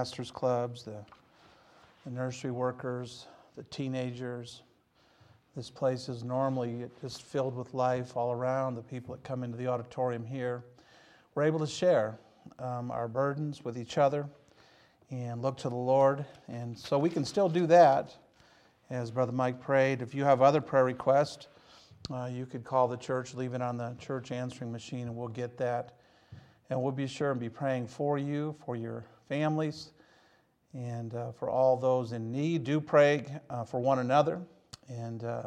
pastors' clubs, the, the nursery workers, the teenagers. This place is normally just filled with life all around. The people that come into the auditorium here, we're able to share um, our burdens with each other and look to the Lord. And so we can still do that, as Brother Mike prayed. If you have other prayer requests, uh, you could call the church, leave it on the church answering machine, and we'll get that. And we'll be sure and be praying for you, for your families, and uh, for all those in need. Do pray uh, for one another. And uh,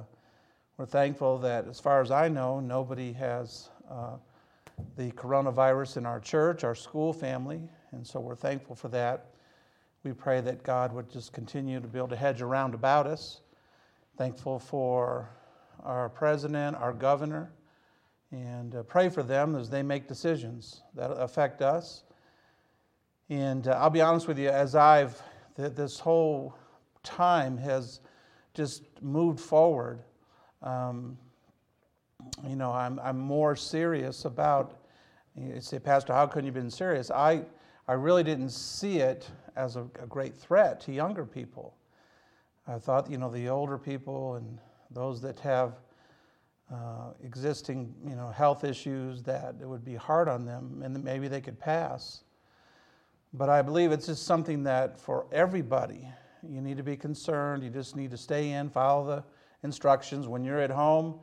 we're thankful that, as far as I know, nobody has uh, the coronavirus in our church, our school family. And so we're thankful for that. We pray that God would just continue to build a hedge around about us. Thankful for our president, our governor, and uh, pray for them as they make decisions that affect us. And uh, I'll be honest with you, as I've, th- this whole time has just moved forward, um, you know, I'm, I'm more serious about, you say, Pastor, how couldn't you have been serious? I, I really didn't see it as a, a great threat to younger people. I thought, you know, the older people and those that have uh, existing, you know, health issues that it would be hard on them and maybe they could pass. But I believe it's just something that for everybody, you need to be concerned. You just need to stay in, follow the instructions. When you're at home,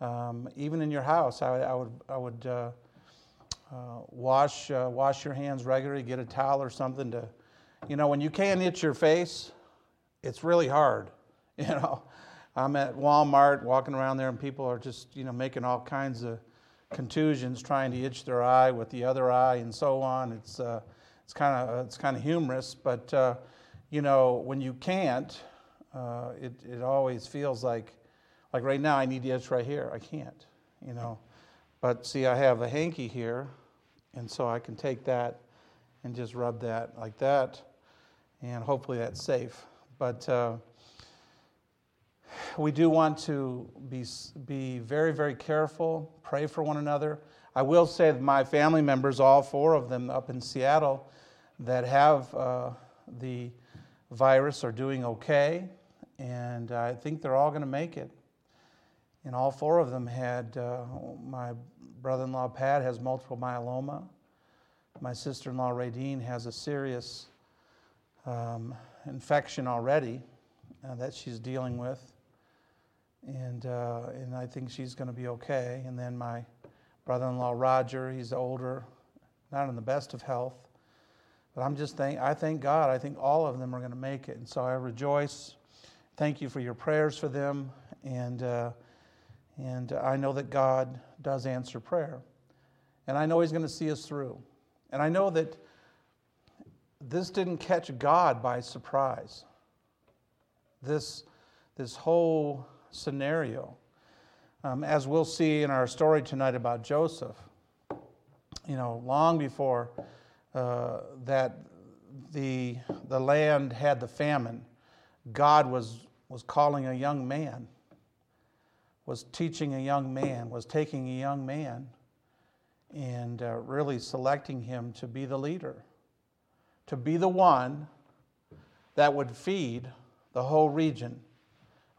um, even in your house, I, I would, I would uh, uh, wash, uh, wash your hands regularly, get a towel or something to you know, when you can't itch your face, it's really hard. You know, I'm at Walmart walking around there and people are just, you know, making all kinds of contusions trying to itch their eye with the other eye and so on. It's, uh, it's kind of it's kind of humorous, but uh, you know when you can't, uh, it it always feels like like right now I need to itch right here. I can't, you know, but see I have a hanky here, and so I can take that and just rub that like that and hopefully that's safe. But uh, we do want to be, be very, very careful, pray for one another. I will say that my family members, all four of them up in Seattle, that have uh, the virus are doing okay, and I think they're all going to make it. And all four of them had, uh, my brother in law Pat has multiple myeloma. My sister in law Radine has a serious um, infection already uh, that she's dealing with. And, uh, and I think she's going to be okay. And then my brother in law, Roger, he's older, not in the best of health. But I'm just thank, I thank God. I think all of them are going to make it. And so I rejoice. Thank you for your prayers for them. And, uh, and I know that God does answer prayer. And I know He's going to see us through. And I know that this didn't catch God by surprise. This, this whole scenario, um, as we'll see in our story tonight about Joseph, you know, long before uh, that the, the land had the famine, God was, was calling a young man, was teaching a young man, was taking a young man, and uh, really selecting him to be the leader to be the one that would feed the whole region,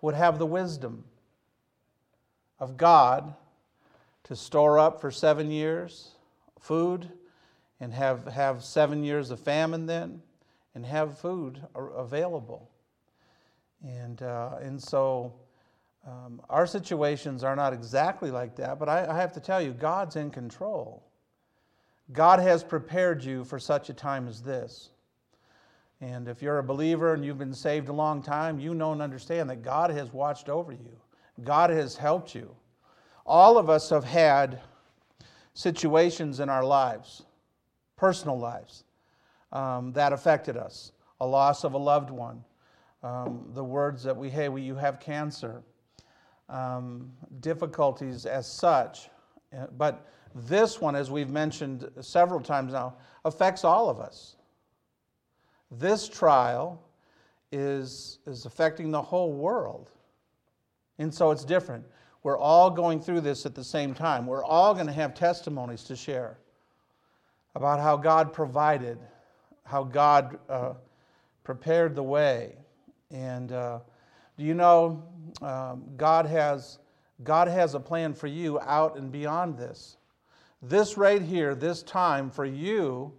would have the wisdom of God to store up for seven years food and have, have seven years of famine then and have food available. And, uh, and so um, our situations are not exactly like that, but I, I have to tell you, God's in control. God has prepared you for such a time as this. And if you're a believer and you've been saved a long time, you know and understand that God has watched over you, God has helped you. All of us have had situations in our lives, personal lives, um, that affected us a loss of a loved one, um, the words that we, hey, you have cancer, um, difficulties as such. Uh, but this one, as we've mentioned several times now, affects all of us. This trial is, is affecting the whole world. And so it's different. We're all going through this at the same time. We're all going to have testimonies to share about how God provided how God uh, prepared the way. And uh, do you know um, God has God has a plan for you out and beyond this. This right here, this time for you,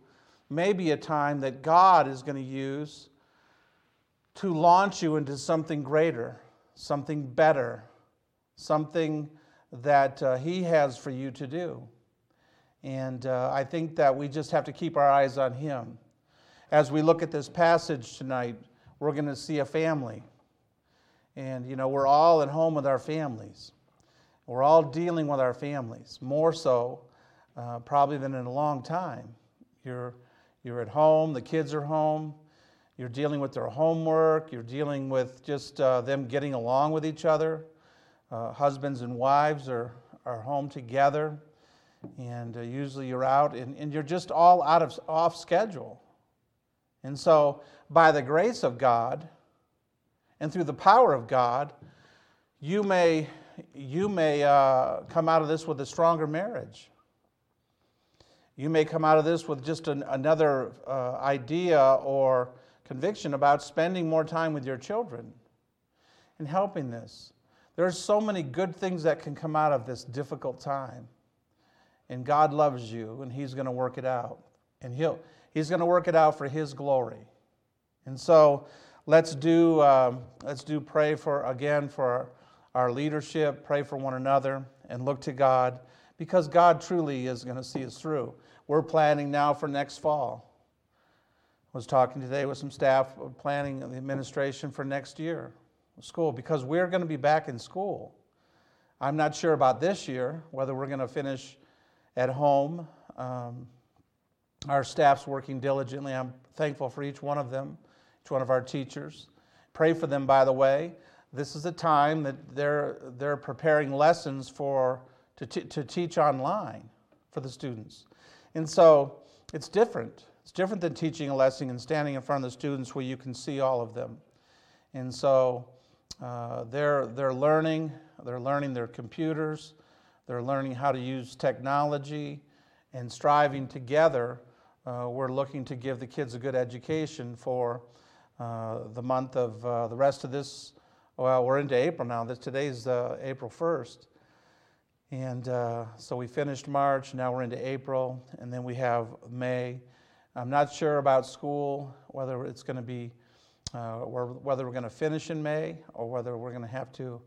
may be a time that God is going to use to launch you into something greater, something better, something that uh, He has for you to do. And uh, I think that we just have to keep our eyes on Him. As we look at this passage tonight, we're going to see a family. And, you know, we're all at home with our families. We're all dealing with our families, more so uh, probably than in a long time. You're, you're at home, the kids are home, you're dealing with their homework, you're dealing with just uh, them getting along with each other. Uh, husbands and wives are, are home together, and uh, usually you're out, and, and you're just all out of off schedule. And so, by the grace of God and through the power of God, you may, you may uh, come out of this with a stronger marriage. You may come out of this with just an, another uh, idea or conviction about spending more time with your children and helping this. There are so many good things that can come out of this difficult time. And God loves you, and He's going to work it out. And He'll, He's going to work it out for His glory. And so let's do, um, let's do pray for, again, for our, leadership, pray for one another, and look to God because God truly is going to see us through. We're planning now for next fall. I was talking today with some staff planning the administration for next year school because we're going to be back in school. I'm not sure about this year whether we're going to finish at home. Um, our staff's working diligently. I'm thankful for each one of them, each one of our teachers. Pray for them, by the way. This is a time that they're, they're preparing lessons for, to, t- to teach online for the students. And so it's different. It's different than teaching a lesson and standing in front of the students where you can see all of them. And so uh, they're, they're learning, they're learning their computers, they're learning how to use technology, and striving together. Uh, we're looking to give the kids a good education for uh, the month of uh, the rest of this. Well, we're into April now. This today's uh, April 1st, and uh, so we finished March. Now we're into April, and then we have May. I'm not sure about school whether it's going to be uh, whether we're going to finish in May or whether we're going to have to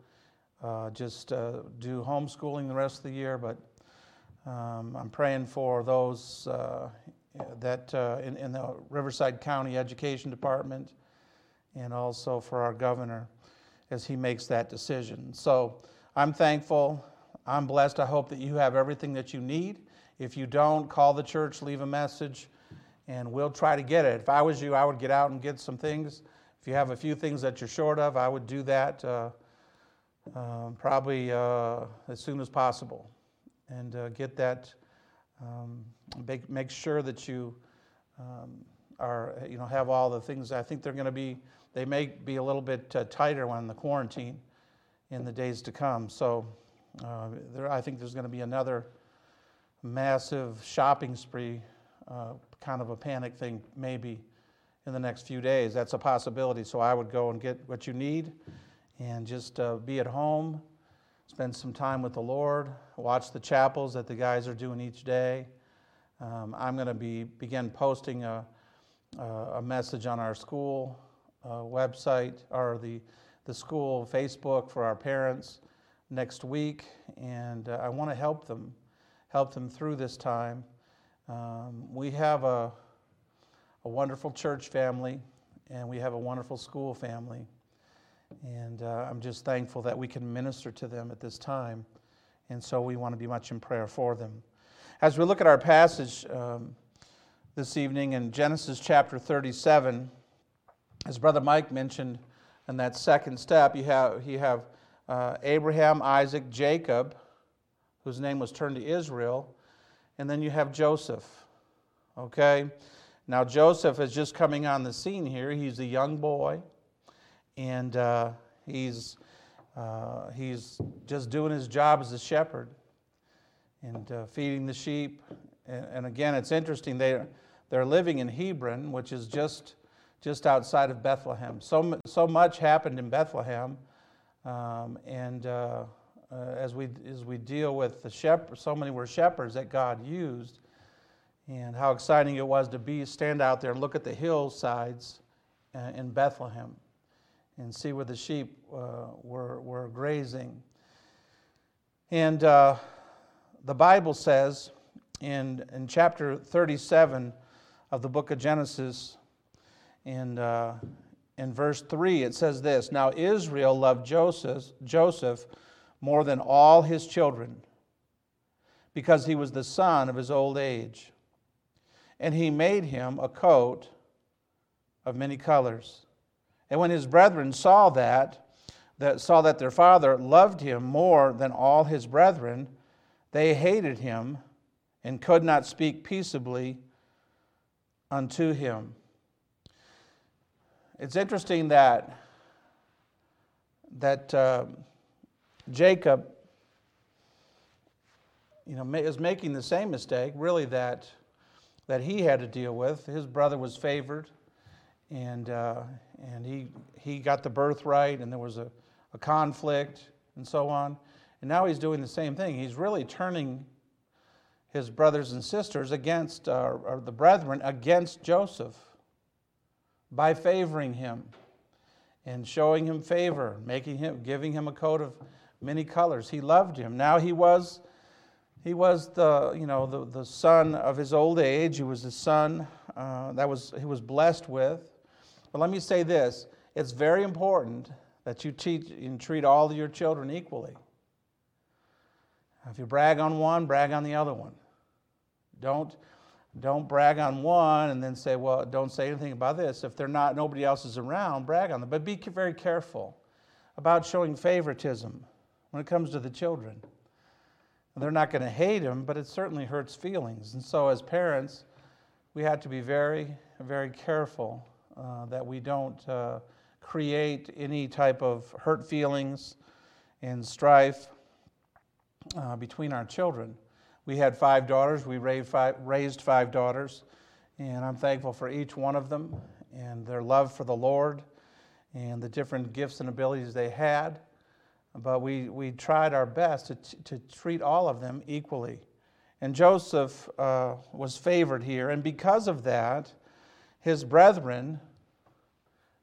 uh, just uh, do homeschooling the rest of the year. But um, I'm praying for those uh, that uh, in, in, the Riverside County Education Department and also for our governor as he makes that decision. So I'm thankful. I'm blessed. I hope that you have everything that you need. If you don't, call the church, leave a message and we'll try to get it. If I was you, I would get out and get some things. If you have a few things that you're short of, I would do that uh, probably uh, as soon as possible and uh, get that. Um, make, make sure that you um, are, you know, have all the things. I think they're going to be, they may be a little bit uh, tighter when the quarantine in the days to come. So uh, there, I think there's going to be another massive shopping spree uh, kind of a panic thing maybe in the next few days. That's a possibility. So I would go and get what you need and just uh, be at home, spend some time with the Lord, watch the chapels that the guys are doing each day. Um, I'm going to be begin posting a, a message on our school uh, website or the, the school Facebook for our parents next week, and uh, I want to help them, help them through this time. Um, we have a, a wonderful church family, and we have a wonderful school family. And uh, I'm just thankful that we can minister to them at this time. And so we want to be much in prayer for them. As we look at our passage um, this evening in Genesis chapter 37, as Brother Mike mentioned in that second step, you have, you have uh, Abraham, Isaac, Jacob, whose name was turned to Israel, and then you have Joseph. Okay? Now, Joseph is just coming on the scene here. He's a young boy, and uh, he's, uh, he's just doing his job as a shepherd and uh, feeding the sheep. And, and, again, it's interesting. They, they're living in Hebron, which is just, just outside of Bethlehem. So, so much happened in Bethlehem. Um, and uh, uh, as, we, as we deal with the shepherds, so many were shepherds that God used, and how exciting it was to be stand out there and look at the hillsides uh, in Bethlehem and see where the sheep uh, were, were grazing. And uh, the Bible says in, in chapter 37 of the book of Genesis, in, uh, in verse 3, it says this Now Israel loved Joseph, Joseph more than all his children because he was the son of his old age. And he made him a coat of many colors. And when his brethren saw that, that saw that their father loved him more than all his brethren, they hated him and could not speak peaceably unto him. It's interesting that that uh, Jacob, you know, is making the same mistake, really that that he had to deal with. His brother was favored, and uh, and he he got the birthright, and there was a, a conflict and so on. And now he's doing the same thing. He's really turning his brothers and sisters against, uh, or the brethren against Joseph by favoring him and showing him favor, making him, giving him a coat of many colors. He loved him. Now he was, he was the, you know, the, the son of his old age. He was the son uh, that was, he was blessed with. But let me say this it's very important that you teach and treat all your children equally. If you brag on one, brag on the other one. Don't, don't brag on one and then say, well, don't say anything about this. If they're not, nobody else is around, brag on them. But be very careful about showing favoritism when it comes to the children. They're not going to hate them, but it certainly hurts feelings. And so, as parents, we have to be very, very careful uh, that we don't uh, create any type of hurt feelings and strife uh, between our children. We had five daughters. We raised five, raised five daughters, and I'm thankful for each one of them and their love for the Lord and the different gifts and abilities they had. But we, we tried our best to, to treat all of them equally. And Joseph uh, was favored here, and because of that, his brethren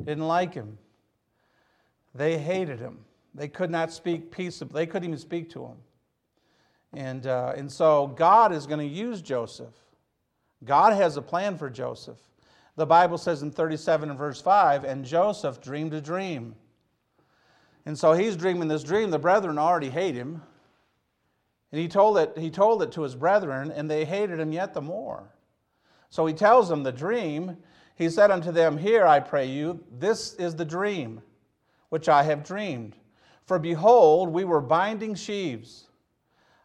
didn't like him. They hated him. They could not speak peaceably. They couldn't even speak to him. And, uh, and so God is going to use Joseph. God has a plan for Joseph. The Bible says in 37 and verse 5, and Joseph dreamed a dream. And so he's dreaming this dream. The brethren already hate him. And he told it, he told it to his brethren, and they hated him yet the more. So he tells them the dream. He said unto them, Here, I pray you, this is the dream which I have dreamed. For behold, we were binding sheaves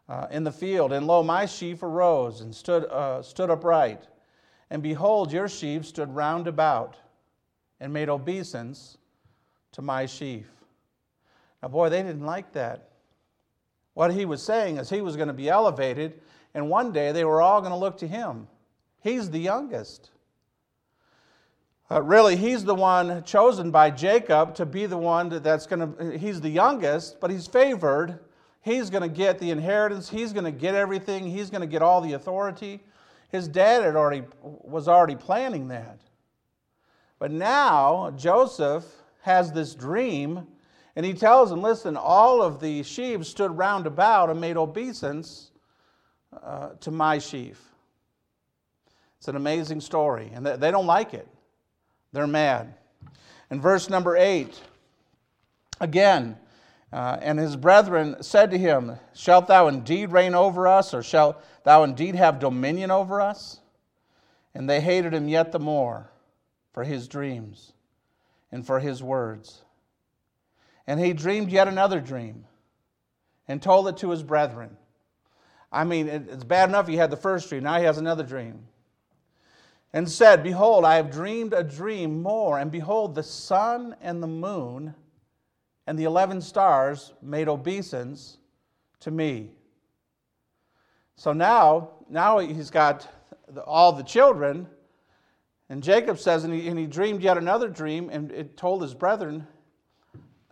uh, in the field, and lo, my sheaf arose and stood, uh, stood upright. And behold, your sheep stood round about and made obeisance to my sheaf. Now, boy, they didn't like that. What he was saying is he was going to be elevated, and one day they were all going to look to him. He's the youngest. Uh, really, he's the one chosen by Jacob to be the one that's going to, he's the youngest, but he's favored He's going to get the inheritance. He's going to get everything. He's going to get all the authority. His dad had already, was already planning that. But now Joseph has this dream, and he tells him, Listen, all of the sheaves stood round about and made obeisance uh, to my sheaf. It's an amazing story, and they don't like it. They're mad. In verse number eight, again, uh, and his brethren said to him, Shalt thou indeed reign over us, or shalt thou indeed have dominion over us? And they hated him yet the more for his dreams and for his words. And he dreamed yet another dream and told it to his brethren. I mean, it's bad enough he had the first dream, now he has another dream. And said, Behold, I have dreamed a dream more, and behold, the sun and the moon and the 11 stars made obeisance to me. So now, now he's got all the children And Jacob says, and he, and he dreamed yet another dream, and it told his brethren,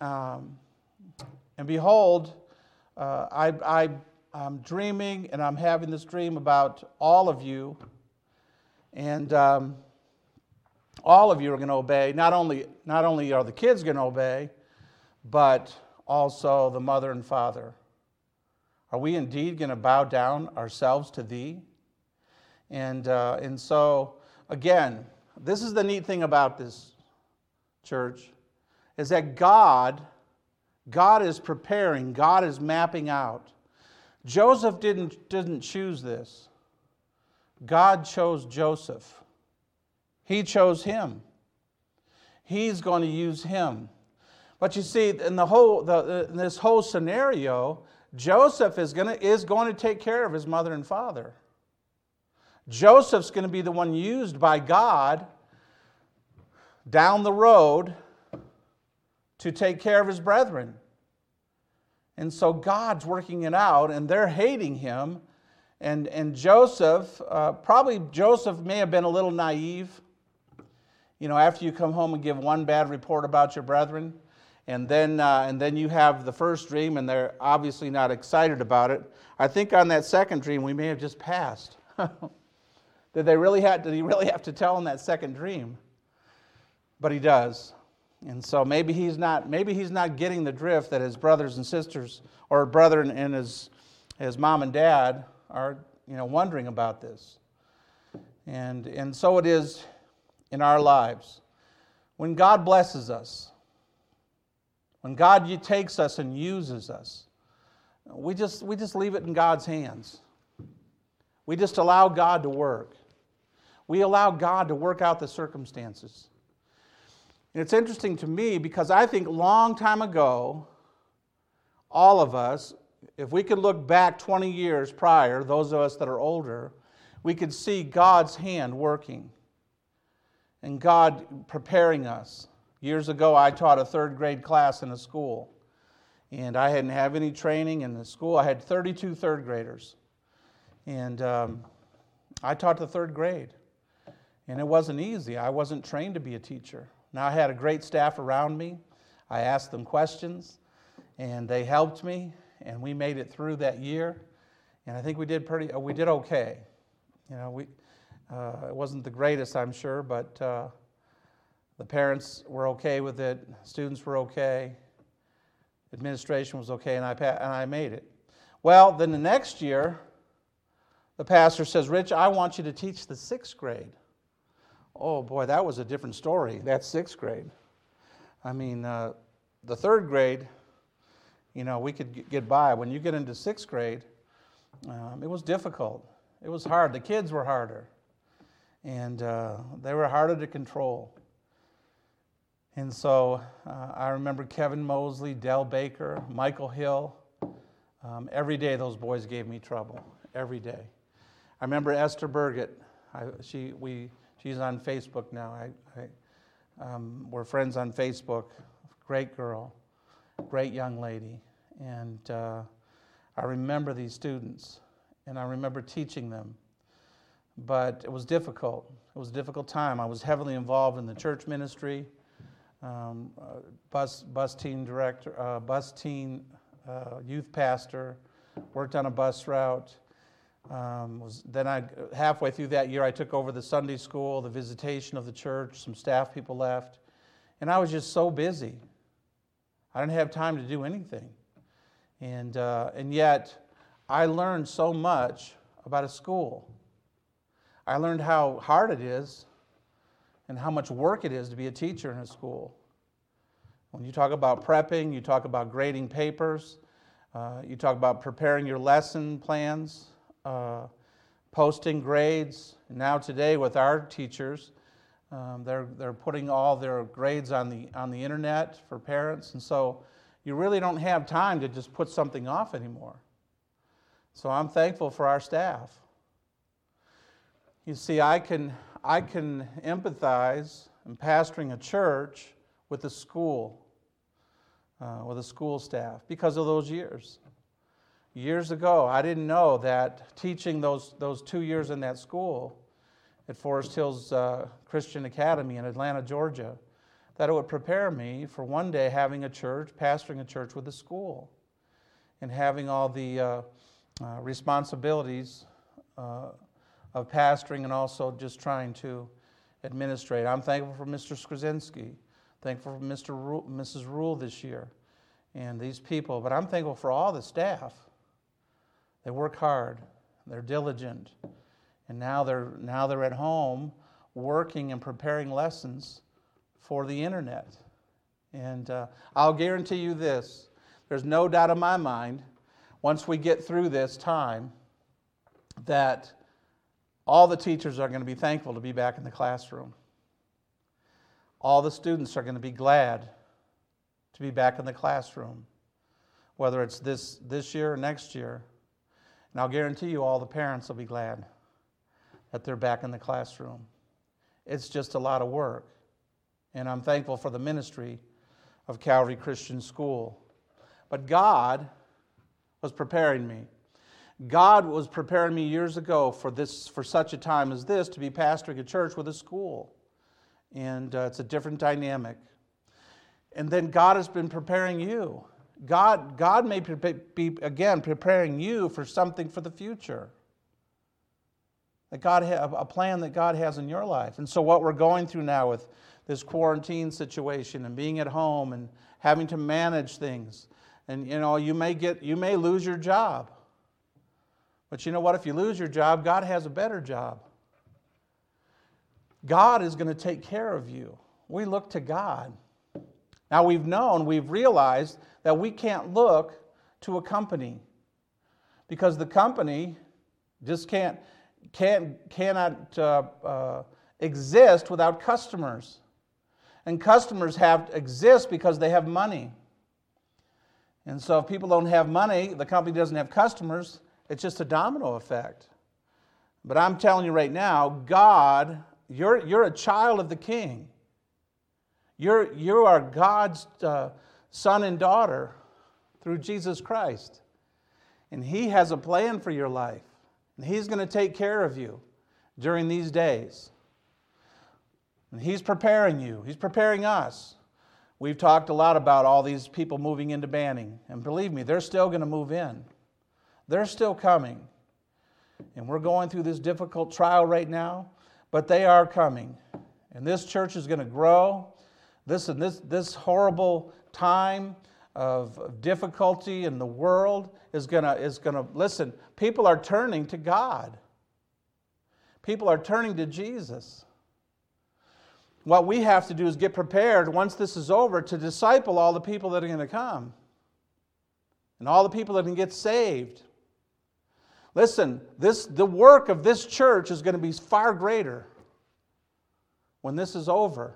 um, and behold, uh, I, I, I'm dreaming, and I'm having this dream about all of you, and um, all of you are going to obey. Not only, not only are the kids going to obey, but also the mother and father. Are we indeed going to bow down ourselves to thee? And, uh, and so, again, this is the neat thing about this church is that God, God is preparing, God is mapping out. Joseph didn't, didn't choose this. God chose Joseph. He chose him. He's going to use him. But you see, in the whole, the, in this whole scenario, Joseph is, gonna, is going to take care of his mother and father. Joseph's going to be the one used by God down the road to take care of his brethren. And so God's working it out, and they're hating him. And, and Joseph, uh, probably Joseph may have been a little naive. You know, after you come home and give one bad report about your brethren, and then, uh, and then you have the first dream, and they're obviously not excited about it. I think on that second dream, we may have just passed. did, they really have, did he really have to tell in that second dream? But he does. And so maybe he's not, maybe he's not getting the drift that his brothers and sisters, or brother and his, his mom and dad are you know, wondering about this. And, and so it is in our lives. When God blesses us, when God takes us and uses us, we just, we just leave it in God's hands. We just allow God to work. We allow God to work out the circumstances. And it's interesting to me because I think long time ago, all of us, if we could look back 20 years prior, those of us that are older, we could see God's hand working and God preparing us. Years ago, I taught a third grade class in a school, and I hadn't have any training in the school. I had 32 third graders, and um, I taught the third grade, and it wasn't easy. I wasn't trained to be a teacher. Now I had a great staff around me. I asked them questions, and they helped me, and we made it through that year. And I think we did pretty. We did okay. You know, we uh, it wasn't the greatest, I'm sure, but. Uh, the parents were okay with it, students were okay, administration was okay, and I, and I made it. Well, then the next year, the pastor says, Rich, I want you to teach the sixth grade. Oh boy, that was a different story. That's sixth grade. I mean, uh, the third grade, you know, we could get by. When you get into sixth grade, um, it was difficult. It was hard. The kids were harder, and uh, they were harder to control. And so uh, I remember Kevin Mosley, Dell Baker, Michael Hill. Um, every day those boys gave me trouble. Every day. I remember Esther Burgett. I, she, we, she's on Facebook now. I, I, um, we're friends on Facebook. Great girl, great young lady. And uh, I remember these students, and I remember teaching them. But it was difficult. It was a difficult time. I was heavily involved in the church ministry um, uh, bus, bus team director, uh, bus team uh, youth pastor, worked on a bus route. Um, was, then I, halfway through that year, I took over the Sunday school, the visitation of the church, some staff people left. And I was just so busy. I didn't have time to do anything. And, uh, and yet, I learned so much about a school. I learned how hard it is and how much work it is to be a teacher in a school. When you talk about prepping, you talk about grading papers, uh, you talk about preparing your lesson plans, uh, posting grades. Now, today, with our teachers, um, they're, they're putting all their grades on the, on the internet for parents, and so you really don't have time to just put something off anymore. So I'm thankful for our staff. You see, I can, I can empathize in pastoring a church with the school, uh, with the school staff, because of those years. Years ago, I didn't know that teaching those, those two years in that school at Forest Hills uh, Christian Academy in Atlanta, Georgia, that it would prepare me for one day having a church, pastoring a church with a school, and having all the uh, uh, responsibilities uh, of pastoring and also just trying to administrate. I'm thankful for Mr. Skrasinski, thankful for Mr. Mrs. Rule this year, and these people, but I'm thankful for all the staff. They work hard, they're diligent, and now they're, now they're at home working and preparing lessons for the internet. And uh, I'll guarantee you this there's no doubt in my mind, once we get through this time, that all the teachers are going to be thankful to be back in the classroom. All the students are going to be glad to be back in the classroom, whether it's this, this year or next year. And I'll guarantee you, all the parents will be glad that they're back in the classroom. It's just a lot of work. And I'm thankful for the ministry of Calvary Christian School. But God was preparing me. God was preparing me years ago for this, for such a time as this, to be pastoring a church with a school. And uh, it's a different dynamic. And then God has been preparing you. God, God may be, again, preparing you for something for the future. That God have a plan that God has in your life. And so what we're going through now with this quarantine situation and being at home and having to manage things. And you know, you may get you may lose your job. But you know what? If you lose your job, God has a better job. God is going to take care of you. We look to God. Now we've known, we've realized that we can't look to a company because the company just can't, can't cannot uh, uh, exist without customers. And customers have exist because they have money. And so if people don't have money, the company doesn't have customers, it's just a domino effect. But I'm telling you right now, God, you're, you're a child of the king. You're, you are God's uh, son and daughter through Jesus Christ. And He has a plan for your life. And He's going to take care of you during these days. And He's preparing you, He's preparing us. We've talked a lot about all these people moving into Banning. And believe me, they're still going to move in, they're still coming. And we're going through this difficult trial right now, but they are coming. And this church is going to grow. This, this, this horrible time of difficulty in the world is going to, is going to, listen, people are turning to God. People are turning to Jesus. What we have to do is get prepared once this is over to disciple all the people that are going to come and all the people that can get saved. Listen, this, the work of this church is going to be far greater when this is over.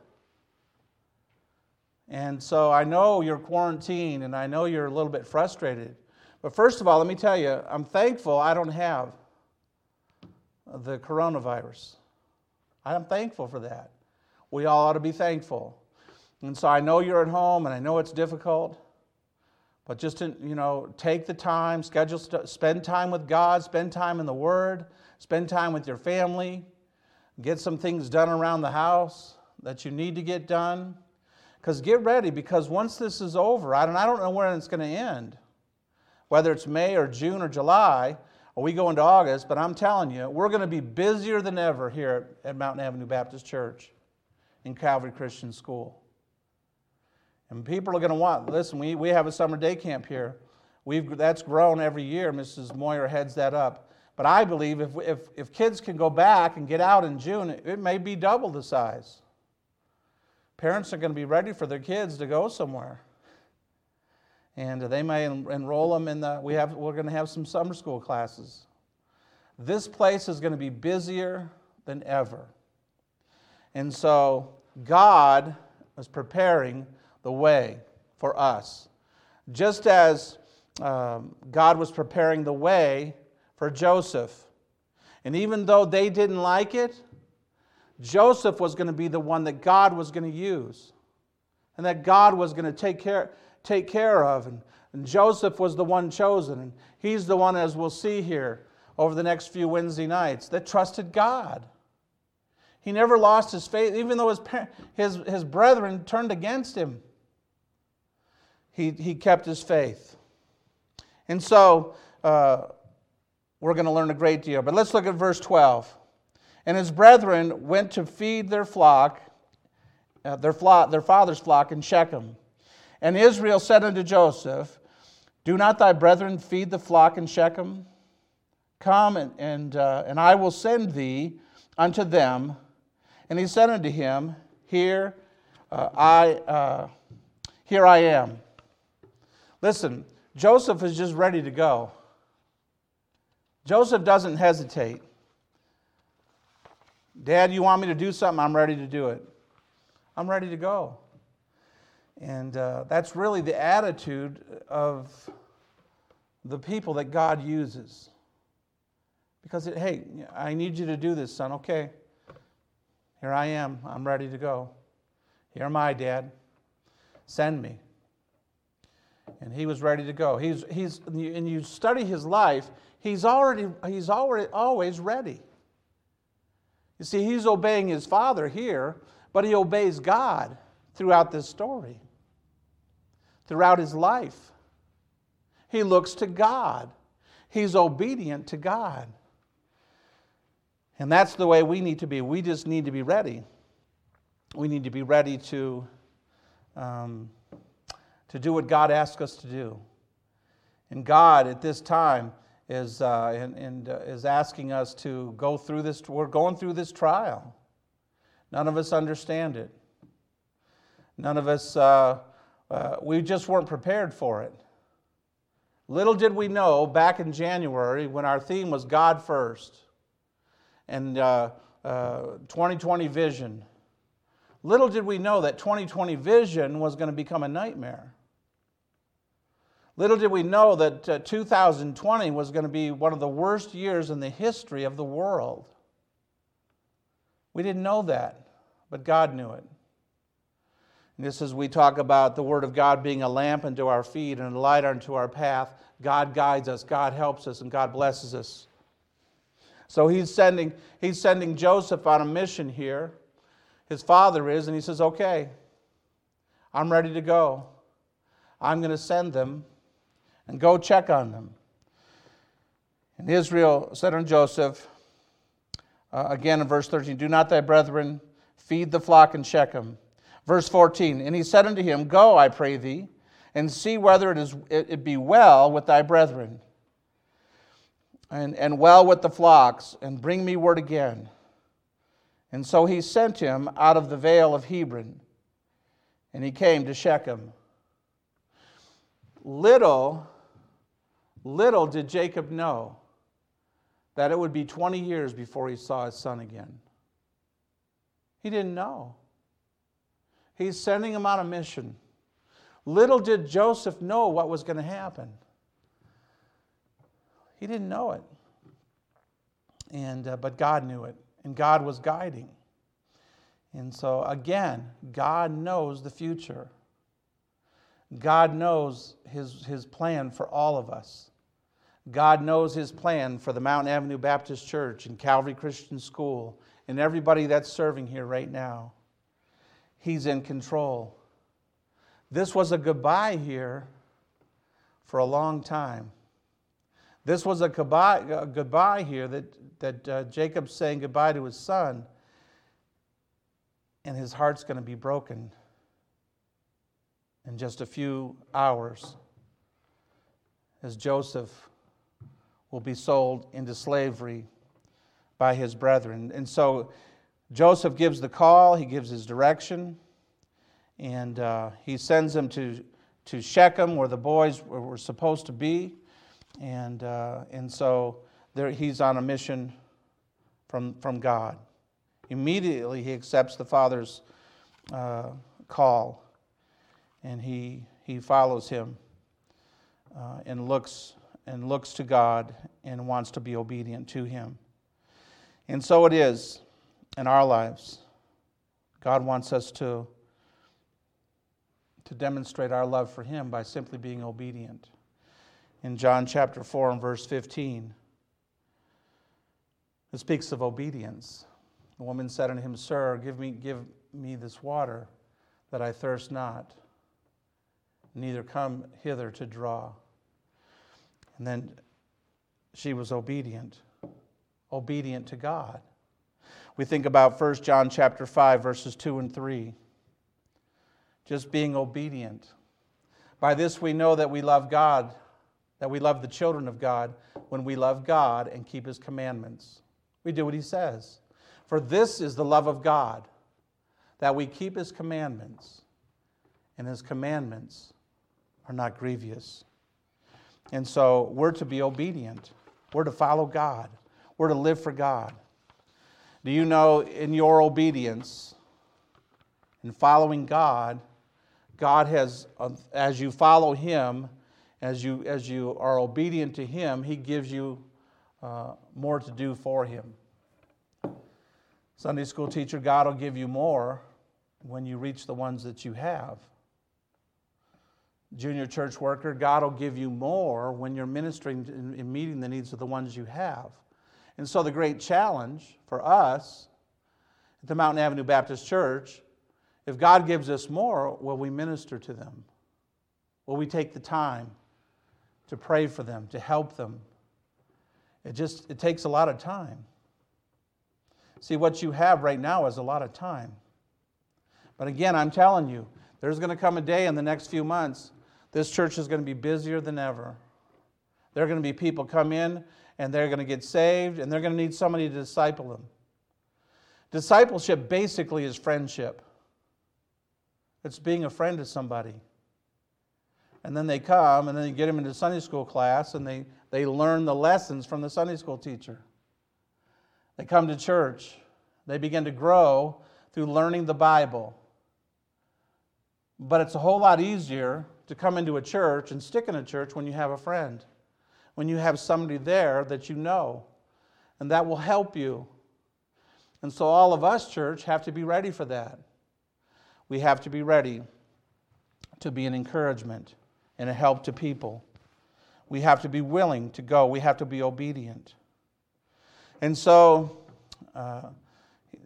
And so I know you're quarantined and I know you're a little bit frustrated. But first of all, let me tell you, I'm thankful I don't have the coronavirus. I'm thankful for that we all ought to be thankful. And so I know you're at home and I know it's difficult, but just to, you know, take the time, schedule, spend time with God, spend time in the Word, spend time with your family, get some things done around the house that you need to get done. Because get ready, because once this is over, I don't, I don't know when it's going to end, whether it's May or June or July, or we go into August, but I'm telling you, we're going to be busier than ever here at Mountain Avenue Baptist Church in Calvary Christian School. And people are going to want, listen, we, we have a summer day camp here. We've, that's grown every year. Mrs. Moyer heads that up. But I believe if, if, if kids can go back and get out in June, it, it may be double the size. Parents are going to be ready for their kids to go somewhere. And they may en- enroll them in the, we have, we're going to have some summer school classes. This place is going to be busier than ever. And so God was preparing the way for us. Just as um, God was preparing the way for Joseph. And even though they didn't like it, Joseph was going to be the one that God was going to use and that God was going to take care, take care of. And, and Joseph was the one chosen. And he's the one, as we'll see here over the next few Wednesday nights, that trusted God. He never lost his faith, even though his, his, his brethren turned against him. He, he kept his faith. And so, uh, we're going to learn a great deal. But let's look at verse 12. And his brethren went to feed their flock, uh, their, flock, their father's flock in Shechem. And Israel said unto Joseph, Do not thy brethren feed the flock in Shechem? Come, and, and, uh, and I will send thee unto them. And he said unto him, Here uh, I, uh, here I am. Listen, Joseph is just ready to go. Joseph doesn't hesitate. Dad, you want me to do something? I'm ready to do it. I'm ready to go. And uh, that's really the attitude of the people that God uses. Because, it, hey, I need you to do this, son. Okay. Here I am. I'm ready to go. Here am I, Dad. Send me. And he was ready to go. He's, he's, and you study his life, he's already, he's already always ready. You see, he's obeying his father here, but he obeys God throughout this story, throughout his life. He looks to God, he's obedient to God. And that's the way we need to be. We just need to be ready. We need to be ready to, um, to do what God asks us to do. And God, at this time, is, uh, and, and uh, is asking us to go through this. We're going through this trial. None of us understand it. None of us, uh, uh, we just weren't prepared for it. Little did we know back in January when our theme was God first and uh, 2020 uh, vision. Little did we know that 2020 vision was going to become a nightmare. Little did we know that uh, 2020 was going to be one of the worst years in the history of the world. We didn't know that, but God knew it. And this is we talk about the Word of God being a lamp unto our feet and a light unto our path. God guides us, God helps us, and God blesses us. So he's sending, he's sending Joseph on a mission here. His father is, and he says, Okay, I'm ready to go. I'm going to send them and go check on them. And Israel said unto Joseph, uh, again in verse 13, Do not thy brethren feed the flock in Shechem? Verse 14, And he said unto him, Go, I pray thee, and see whether it, is, it be well with thy brethren, and, and well with the flocks, and bring me word again. And so he sent him out of the vale of Hebron, and he came to Shechem. Little, little did Jacob know that it would be 20 years before he saw his son again. He didn't know. He's sending him on a mission. Little did Joseph know what was going to happen. He didn't know it. And, uh, but God knew it, and God was guiding. And so, again, God knows the future. God knows his, his plan for all of us. God knows his plan for the Mountain Avenue Baptist Church and Calvary Christian School and everybody that's serving here right now. He's in control. This was a goodbye here for a long time. This was a goodbye, a goodbye here that, that uh, Jacob's saying goodbye to his son, and his heart's going to be broken in just a few hours as Joseph will be sold into slavery by his brethren. And so Joseph gives the call, he gives his direction, and uh, he sends them to, to Shechem, where the boys were supposed to be. And, uh, and so there, he's on a mission from, from God. Immediately, he accepts the father's uh, call and he, he follows him uh, and looks and looks to God and wants to be obedient to him. And so it is in our lives. God wants us to, to demonstrate our love for him by simply being obedient. In John chapter 4 and verse 15, it speaks of obedience. The woman said unto him, Sir, give me, give me this water, that I thirst not, neither come hither to draw. And then she was obedient, obedient to God. We think about 1 John chapter 5 verses 2 and 3. Just being obedient. By this we know that we love God, that we love the children of God when we love God and keep his commandments. We do what he says. For this is the love of God, that we keep his commandments, and his commandments are not grievous. And so we're to be obedient. We're to follow God. We're to live for God. Do you know in your obedience, in following God, God has, as you follow Him, as you, as you are obedient to Him, He gives you uh, more to do for Him. Sunday school teacher, God will give you more when you reach the ones that you have. Junior church worker, God will give you more when you're ministering and meeting the needs of the ones you have. And so, the great challenge for us at the Mountain Avenue Baptist Church if God gives us more, will we minister to them? Will we take the time to pray for them, to help them? It just it takes a lot of time. See, what you have right now is a lot of time. But again, I'm telling you, there's going to come a day in the next few months, this church is going to be busier than ever. There are going to be people come in and they're going to get saved and they're going to need somebody to disciple them. Discipleship basically is friendship. It's being a friend to somebody. And then they come and then you get them into Sunday school class and they, they learn the lessons from the Sunday school teacher. They come to church. They begin to grow through learning the Bible. But it's a whole lot easier to come into a church and stick in a church when you have a friend, when you have somebody there that you know, and that will help you. And so, all of us, church, have to be ready for that. We have to be ready to be an encouragement and a help to people. We have to be willing to go, we have to be obedient. And so uh,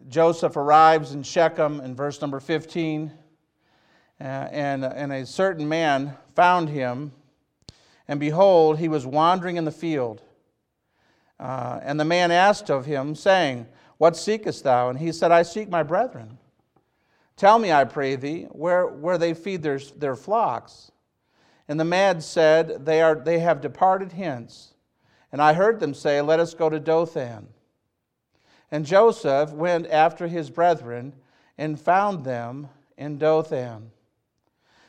Joseph arrives in Shechem in verse number 15, uh, and, and a certain man found him, and behold, he was wandering in the field. Uh, and the man asked of him, saying, What seekest thou? And he said, I seek my brethren. Tell me, I pray thee, where, where they feed their, their flocks. And the man said, they, are, they have departed hence and I heard them say, Let us go to Dothan. And Joseph went after his brethren and found them in Dothan.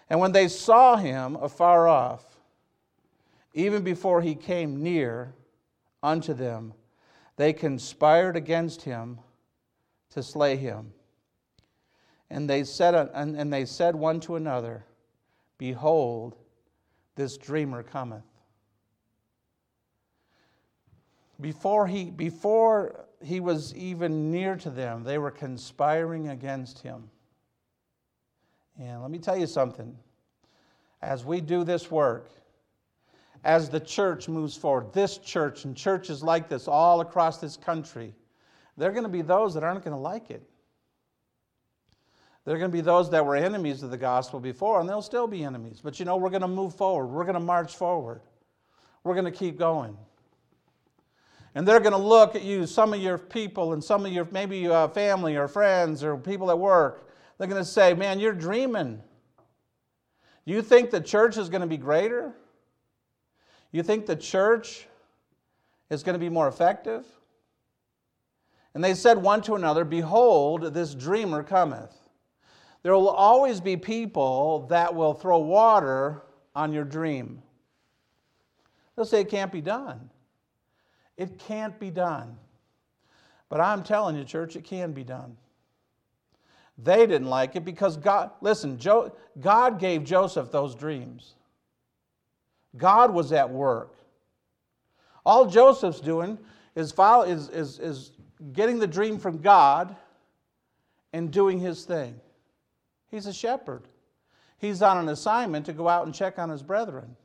And when they saw him afar off, even before he came near unto them, they conspired against him to slay him. And they said, and they said one to another, Behold, this dreamer cometh. Before he, before he was even near to them, they were conspiring against him. And let me tell you something. As we do this work, as the church moves forward, this church and churches like this all across this country, there are going to be those that aren't going to like it. There are going to be those that were enemies of the gospel before, and they'll still be enemies. But you know, we're going to move forward. We're going to march forward. We're going to keep going. And they're going to look at you, some of your people, and some of your maybe uh, family or friends or people at work. They're going to say, Man, you're dreaming. Do you think the church is going to be greater? You think the church is going to be more effective? And they said one to another, Behold, this dreamer cometh. There will always be people that will throw water on your dream. They'll say it can't be done. It can't be done. But I'm telling you, church, it can be done. They didn't like it because God, listen, jo, God gave Joseph those dreams. God was at work. All Joseph's doing is, follow, is, is, is getting the dream from God and doing his thing. He's a shepherd. He's on an assignment to go out and check on his brethren.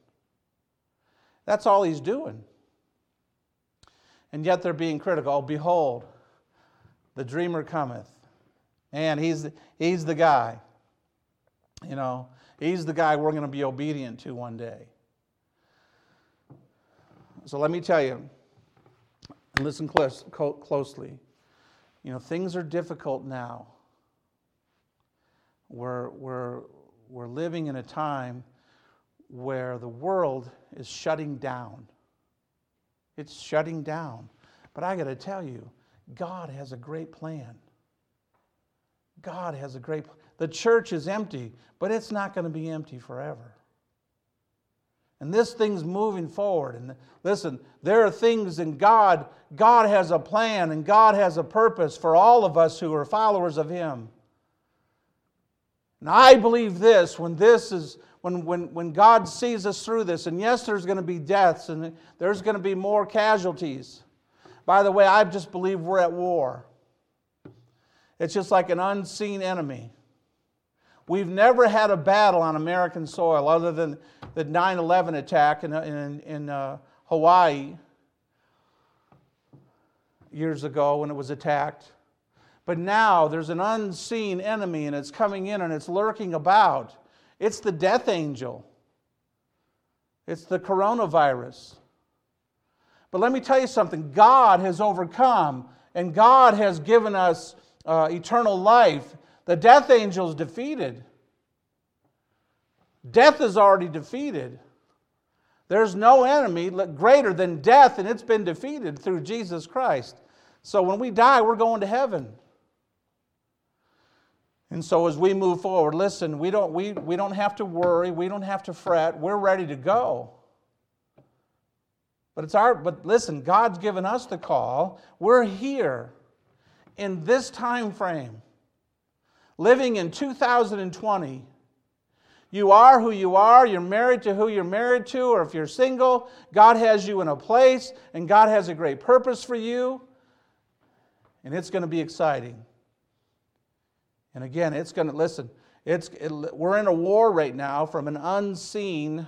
That's all he's doing and yet they're being critical. Oh, behold, The dreamer cometh. And he's, he's the guy. You know, he's the guy we're going to be obedient to one day. So let me tell you, and listen close, closely. You know, things are difficult now. We're, we're, we're living in a time where the world is shutting down. It's shutting down. But I got to tell you, God has a great plan. God has a great The church is empty, but it's not going to be empty forever. And this thing's moving forward. And listen, there are things in God, God has a plan and God has a purpose for all of us who are followers of Him. And I believe this when this is when, when, when God sees us through this, and yes, there's going to be deaths and there's going to be more casualties. By the way, I just believe we're at war. It's just like an unseen enemy. We've never had a battle on American soil other than the 9 11 attack in, in, in uh, Hawaii years ago when it was attacked. But now there's an unseen enemy and it's coming in and it's lurking about. It's the death angel, it's the coronavirus. But let me tell you something God has overcome and God has given us uh, eternal life. The death angel is defeated. Death is already defeated. There's no enemy greater than death, and it's been defeated through Jesus Christ. So when we die, we're going to heaven. And so as we move forward, listen, we don't, we, we don't have to worry, we don't have to fret, we're ready to go. But it's our but listen, God's given us the call. We're here in this time frame. Living in 2020. You are who you are, you're married to who you're married to, or if you're single, God has you in a place and God has a great purpose for you. And it's going to be exciting. And again, it's going to, listen, it's, it, we're in a war right now from an unseen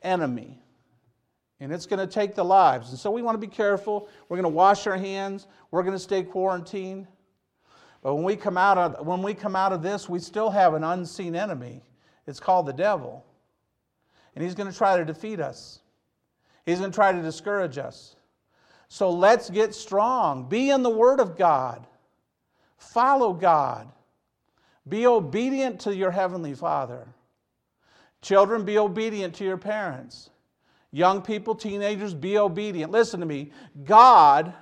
enemy. And it's going to take the lives. And so we want to be careful. We're going to wash our hands. We're going to stay quarantined. But when we come out of, when we come out of this, we still have an unseen enemy. It's called the devil. And he's going to try to defeat us. He's going to try to discourage us. So let's get strong. Be in the Word of God. Follow God. Be obedient to your Heavenly Father. Children, be obedient to your parents. Young people, teenagers, be obedient. Listen to me. God,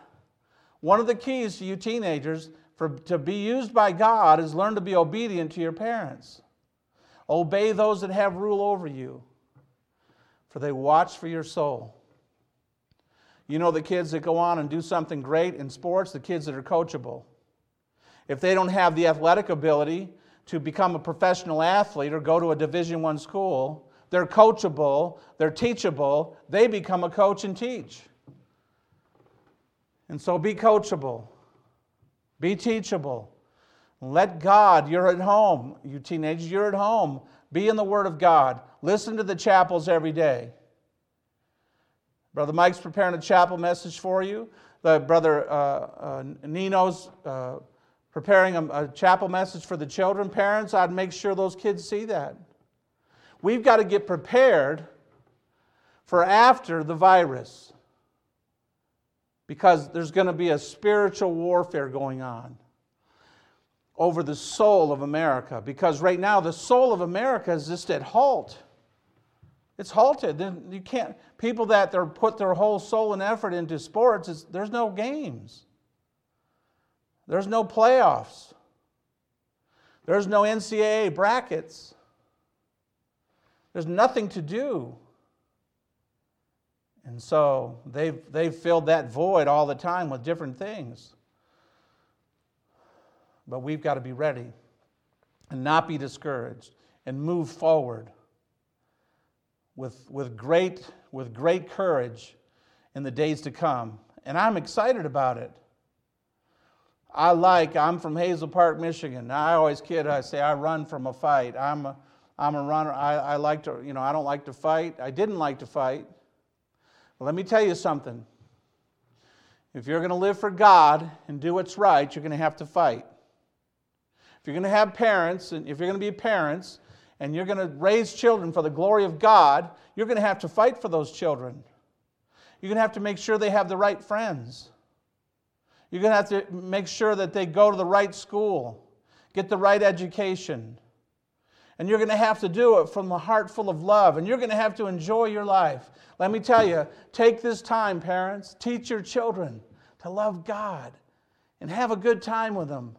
one of the keys to you teenagers for, to be used by God is learn to be obedient to your parents. Obey those that have rule over you, for they watch for your soul. You know the kids that go on and do something great in sports, the kids that are coachable. If they don't have the athletic ability to become a professional athlete or go to a Division One school, they're coachable, they're teachable, they become a coach and teach. And so be coachable, be teachable. Let God, you're at home, you teenagers, you're at home. Be in the Word of God. Listen to the chapels every day. Brother Mike's preparing a chapel message for you. The brother uh, uh, Nino's uh, preparing a, a chapel message for the children. Parents, I'd make sure those kids see that. We've got to get prepared for after the virus because there's going to be a spiritual warfare going on over the soul of America because right now the soul of America is just at halt. It's halted. Then you can't people that they're put their whole soul and effort into sports. there's no games. There's no playoffs. There's no NCAA brackets. There's nothing to do. And so they've, they've filled that void all the time with different things. But we've got to be ready and not be discouraged and move forward with, with, great, with great courage in the days to come. And I'm excited about it. I like, I'm from Hazel Park, Michigan. I always kid, I say I run from a fight. I'm a, I'm a runner. I, I like to, you know, I don't like to fight. I didn't like to fight. But let me tell you something. If you're going to live for God and do what's right, you're going to have to fight. If you're going to have parents, and if you're going to be parents, and you're going to raise children for the glory of God, you're going to have to fight for those children. You're going to have to make sure they have the right friends. You're going to have to make sure that they go to the right school, get the right education. And you're going to have to do it from a heart full of love, and you're going to have to enjoy your life. Let me tell you, take this time, parents, teach your children to love God and have a good time with them.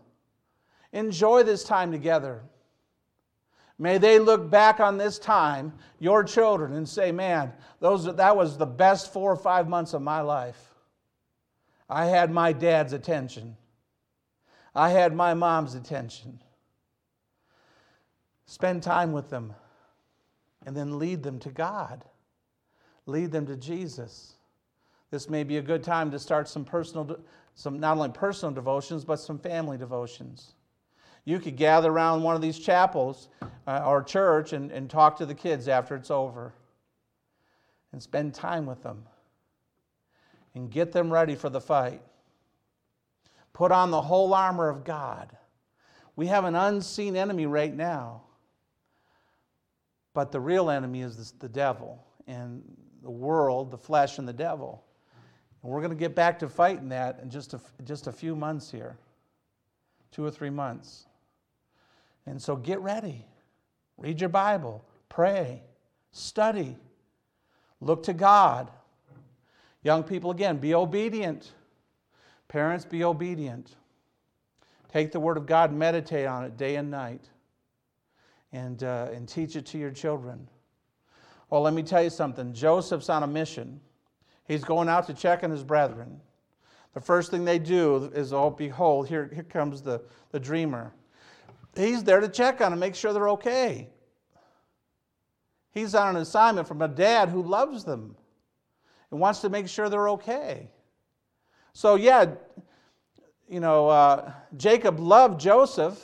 Enjoy this time together. May they look back on this time, your children, and say, man, those, that was the best four or five months of my life. I had my dad's attention, I had my mom's attention. Spend time with them and then lead them to God, lead them to Jesus. This may be a good time to start some personal, some not only personal devotions, but some family devotions. You could gather around one of these chapels uh, or church and, and talk to the kids after it's over and spend time with them and get them ready for the fight. Put on the whole armor of God. We have an unseen enemy right now, but the real enemy is the devil and the world, the flesh, and the devil. And we're going to get back to fighting that in just a, just a few months here two or three months. And so get ready. Read your Bible, pray, study, look to God. Young people, again, be obedient. Parents, be obedient. Take the Word of God, meditate on it day and night, and, uh, and teach it to your children. Well, let me tell you something Joseph's on a mission. He's going out to check on his brethren. The first thing they do is, oh, behold, here, here comes the, the dreamer. He's there to check on them, make sure they're okay. He's on an assignment from a dad who loves them and wants to make sure they're okay. So, yeah, you know, uh, Jacob loved Joseph,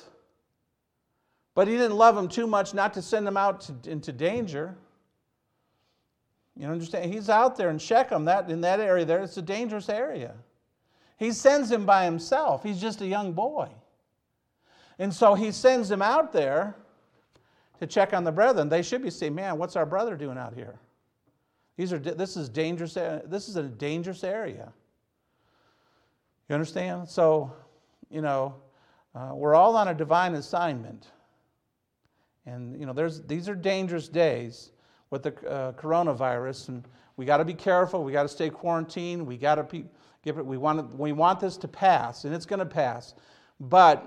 but he didn't love him too much not to send him out to, into danger. You understand? He's out there in Shechem, that, in that area there, it's a dangerous area. He sends him by himself. He's just a young boy. And so he sends him out there to check on the brethren. They should be saying, man, what's our brother doing out here? These are, this, is dangerous, this is a dangerous area. You understand? So, you know, uh, we're all on a divine assignment. And, you know, there's, these are dangerous days with the uh, coronavirus, and we got to be careful. We got to stay quarantined. We got to give it. We want we want this to pass, and it's going to pass. But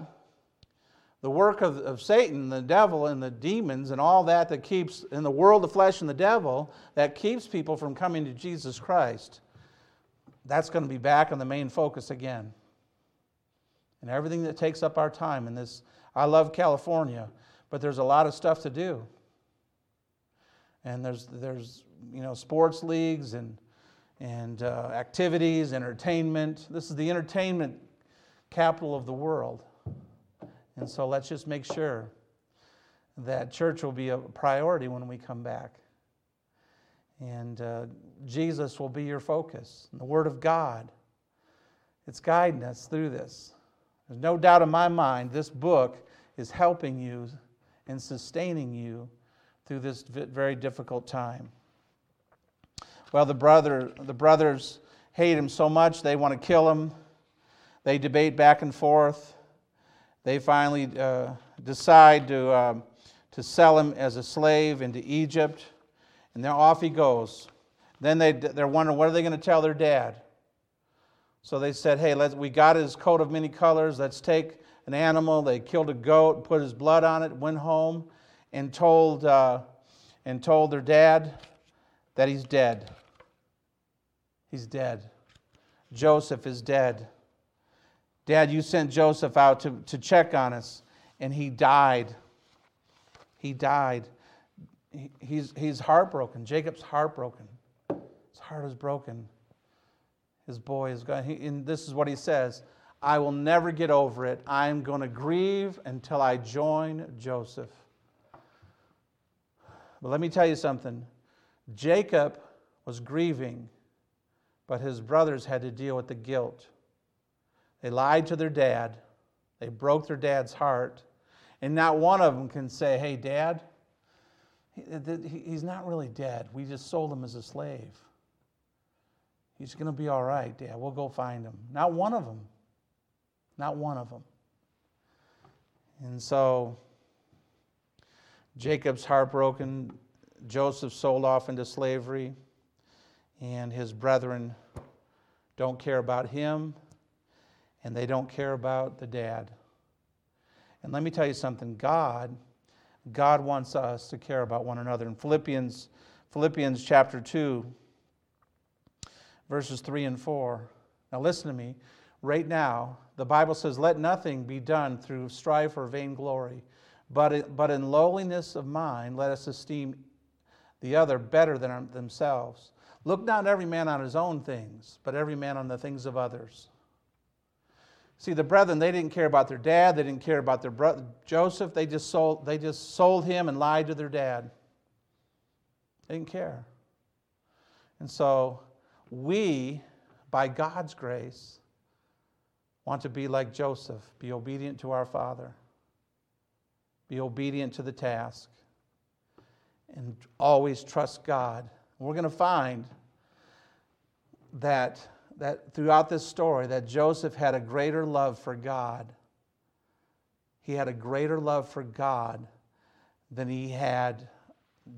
the work of, of Satan, the devil, and the demons, and all that that keeps in the world, the flesh, and the devil that keeps people from coming to Jesus Christ. That's going to be back on the main focus again. And everything that takes up our time in this. I love California, but there's a lot of stuff to do and there's there's you know sports leagues and and uh, activities, entertainment. This is the entertainment capital of the world, and so let's just make sure that church will be a priority when we come back, and uh, Jesus will be your focus. And the Word of God, it's guiding us through this. There's no doubt in my mind this book is helping you and sustaining you through this very difficult time. Well, the, brother, the brothers hate him so much they want to kill him. They debate back and forth. They finally uh, decide to, uh, to sell him as a slave into Egypt, and then off he goes. Then they, they're wondering what are they going to tell their dad? So they said, hey, let's, we got his coat of many colors. Let's take an animal. They killed a goat, put his blood on it, went home and told, uh, and told their dad that he's dead. He's dead. Joseph is dead. Dad, you sent Joseph out to, to check on us, and he died. He died. He, he's, he's heartbroken. Jacob's heartbroken. His heart is broken. His boy is gone. He, and this is what he says I will never get over it. I'm going to grieve until I join Joseph. But let me tell you something Jacob was grieving, but his brothers had to deal with the guilt. They lied to their dad, they broke their dad's heart, and not one of them can say, Hey, dad, he's not really dead. We just sold him as a slave. He's going to be all right, dad. We'll go find him. Not one of them. Not one of them. And so Jacob's heartbroken. Joseph sold off into slavery, and his brethren don't care about him, and they don't care about the dad. And let me tell you something God, God wants us to care about one another. In Philippians, Philippians chapter 2, verses 3 and 4. Now listen to me. Right now, the Bible says, Let nothing be done through strife or vainglory, but, but in lowliness of mind, let us esteem the other better than themselves. Look not every man on his own things, but every man on the things of others. See, the brethren, they didn't care about their dad, they didn't care about their brother Joseph, they just sold, they just sold him and lied to their dad. They didn't care. And so we, by God's grace, want to be like Joseph, be obedient to our Father, be obedient to the task, and always trust God. We're going to find that, that throughout this story that Joseph had a greater love for God. He had a greater love for God than he had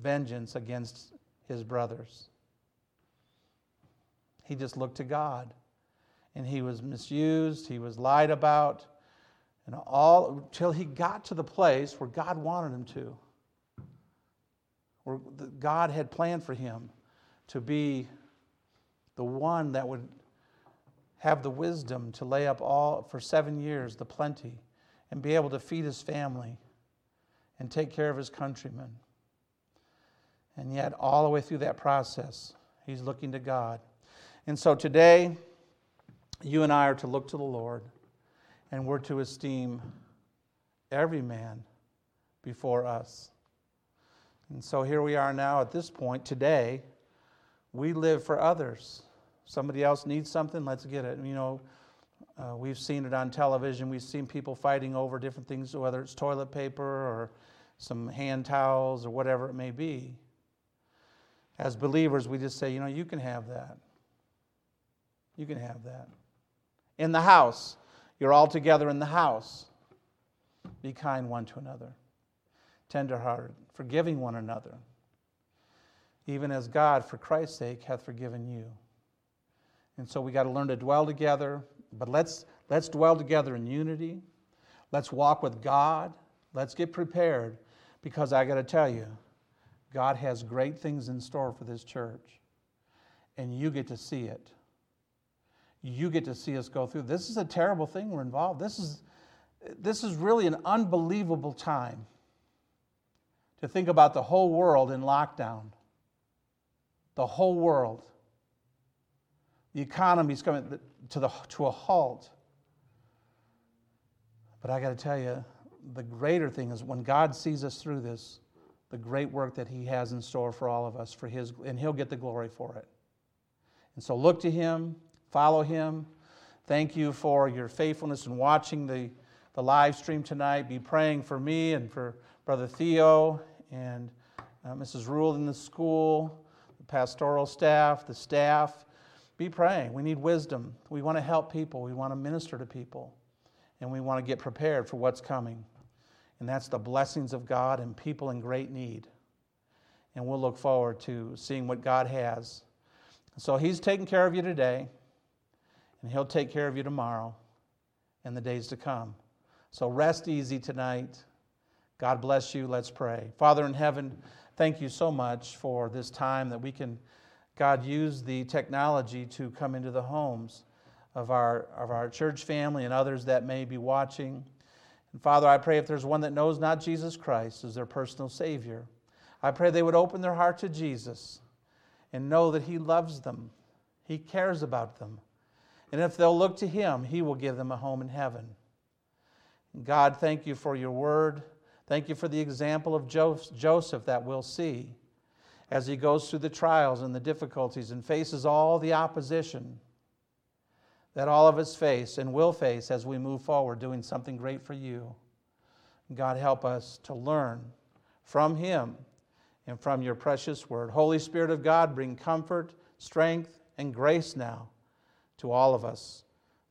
vengeance against his brothers. He just looked to God. And he was misused, he was lied about, and all until he got to the place where God wanted him to. Where God had planned for him to be the one that would have the wisdom to lay up all for seven years the plenty and be able to feed his family and take care of his countrymen. And yet, all the way through that process, he's looking to God. And so today, you and I are to look to the Lord and we're to esteem every man before us. And so here we are now at this point today. We live for others. Somebody else needs something, let's get it. You know, uh, we've seen it on television. We've seen people fighting over different things, whether it's toilet paper or some hand towels or whatever it may be. As believers, we just say, you know, you can have that. You can have that. In the house, you're all together in the house. Be kind one to another, tenderhearted, forgiving one another, even as God, for Christ's sake, hath forgiven you. And so we got to learn to dwell together, but let's, let's dwell together in unity. Let's walk with God. Let's get prepared because I got to tell you, God has great things in store for this church, and you get to see it you get to see us go through. This is a terrible thing we're involved. This is, this is really an unbelievable time to think about the whole world in lockdown. The whole world. The economy is coming to, the, to a halt. But I got to tell you, the greater thing is when God sees us through this, the great work that He has in store for all of us, for His, and He'll get the glory for it. And so look to Him, follow him. Thank you for your faithfulness in watching the, the live stream tonight. Be praying for me and for Brother Theo and uh, Mrs. Rule in the school, the pastoral staff, the staff. Be praying. We need wisdom. We want to help people. We want to minister to people. And we want to get prepared for what's coming. And that's the blessings of God and people in great need. And we'll look forward to seeing what God has. So He's taking care of you today and He'll take care of you tomorrow and the days to come. So rest easy tonight. God bless you. Let's pray. Father in heaven, thank you so much for this time that we can, God, used the technology to come into the homes of our, of our church family and others that may be watching. And Father, I pray if there's one that knows not Jesus Christ as their personal Savior, I pray they would open their heart to Jesus and know that He loves them, He cares about them. And if they'll look to Him, He will give them a home in heaven. God, thank you for your word. Thank you for the example of Joseph that we'll see as he goes through the trials and the difficulties and faces all the opposition that all of us face and will face as we move forward doing something great for you. God, help us to learn from him and from your precious word. Holy Spirit of God, bring comfort, strength, and grace now to all of us.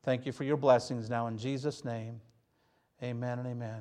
Thank you for your blessings now in Jesus' name. Amen and amen.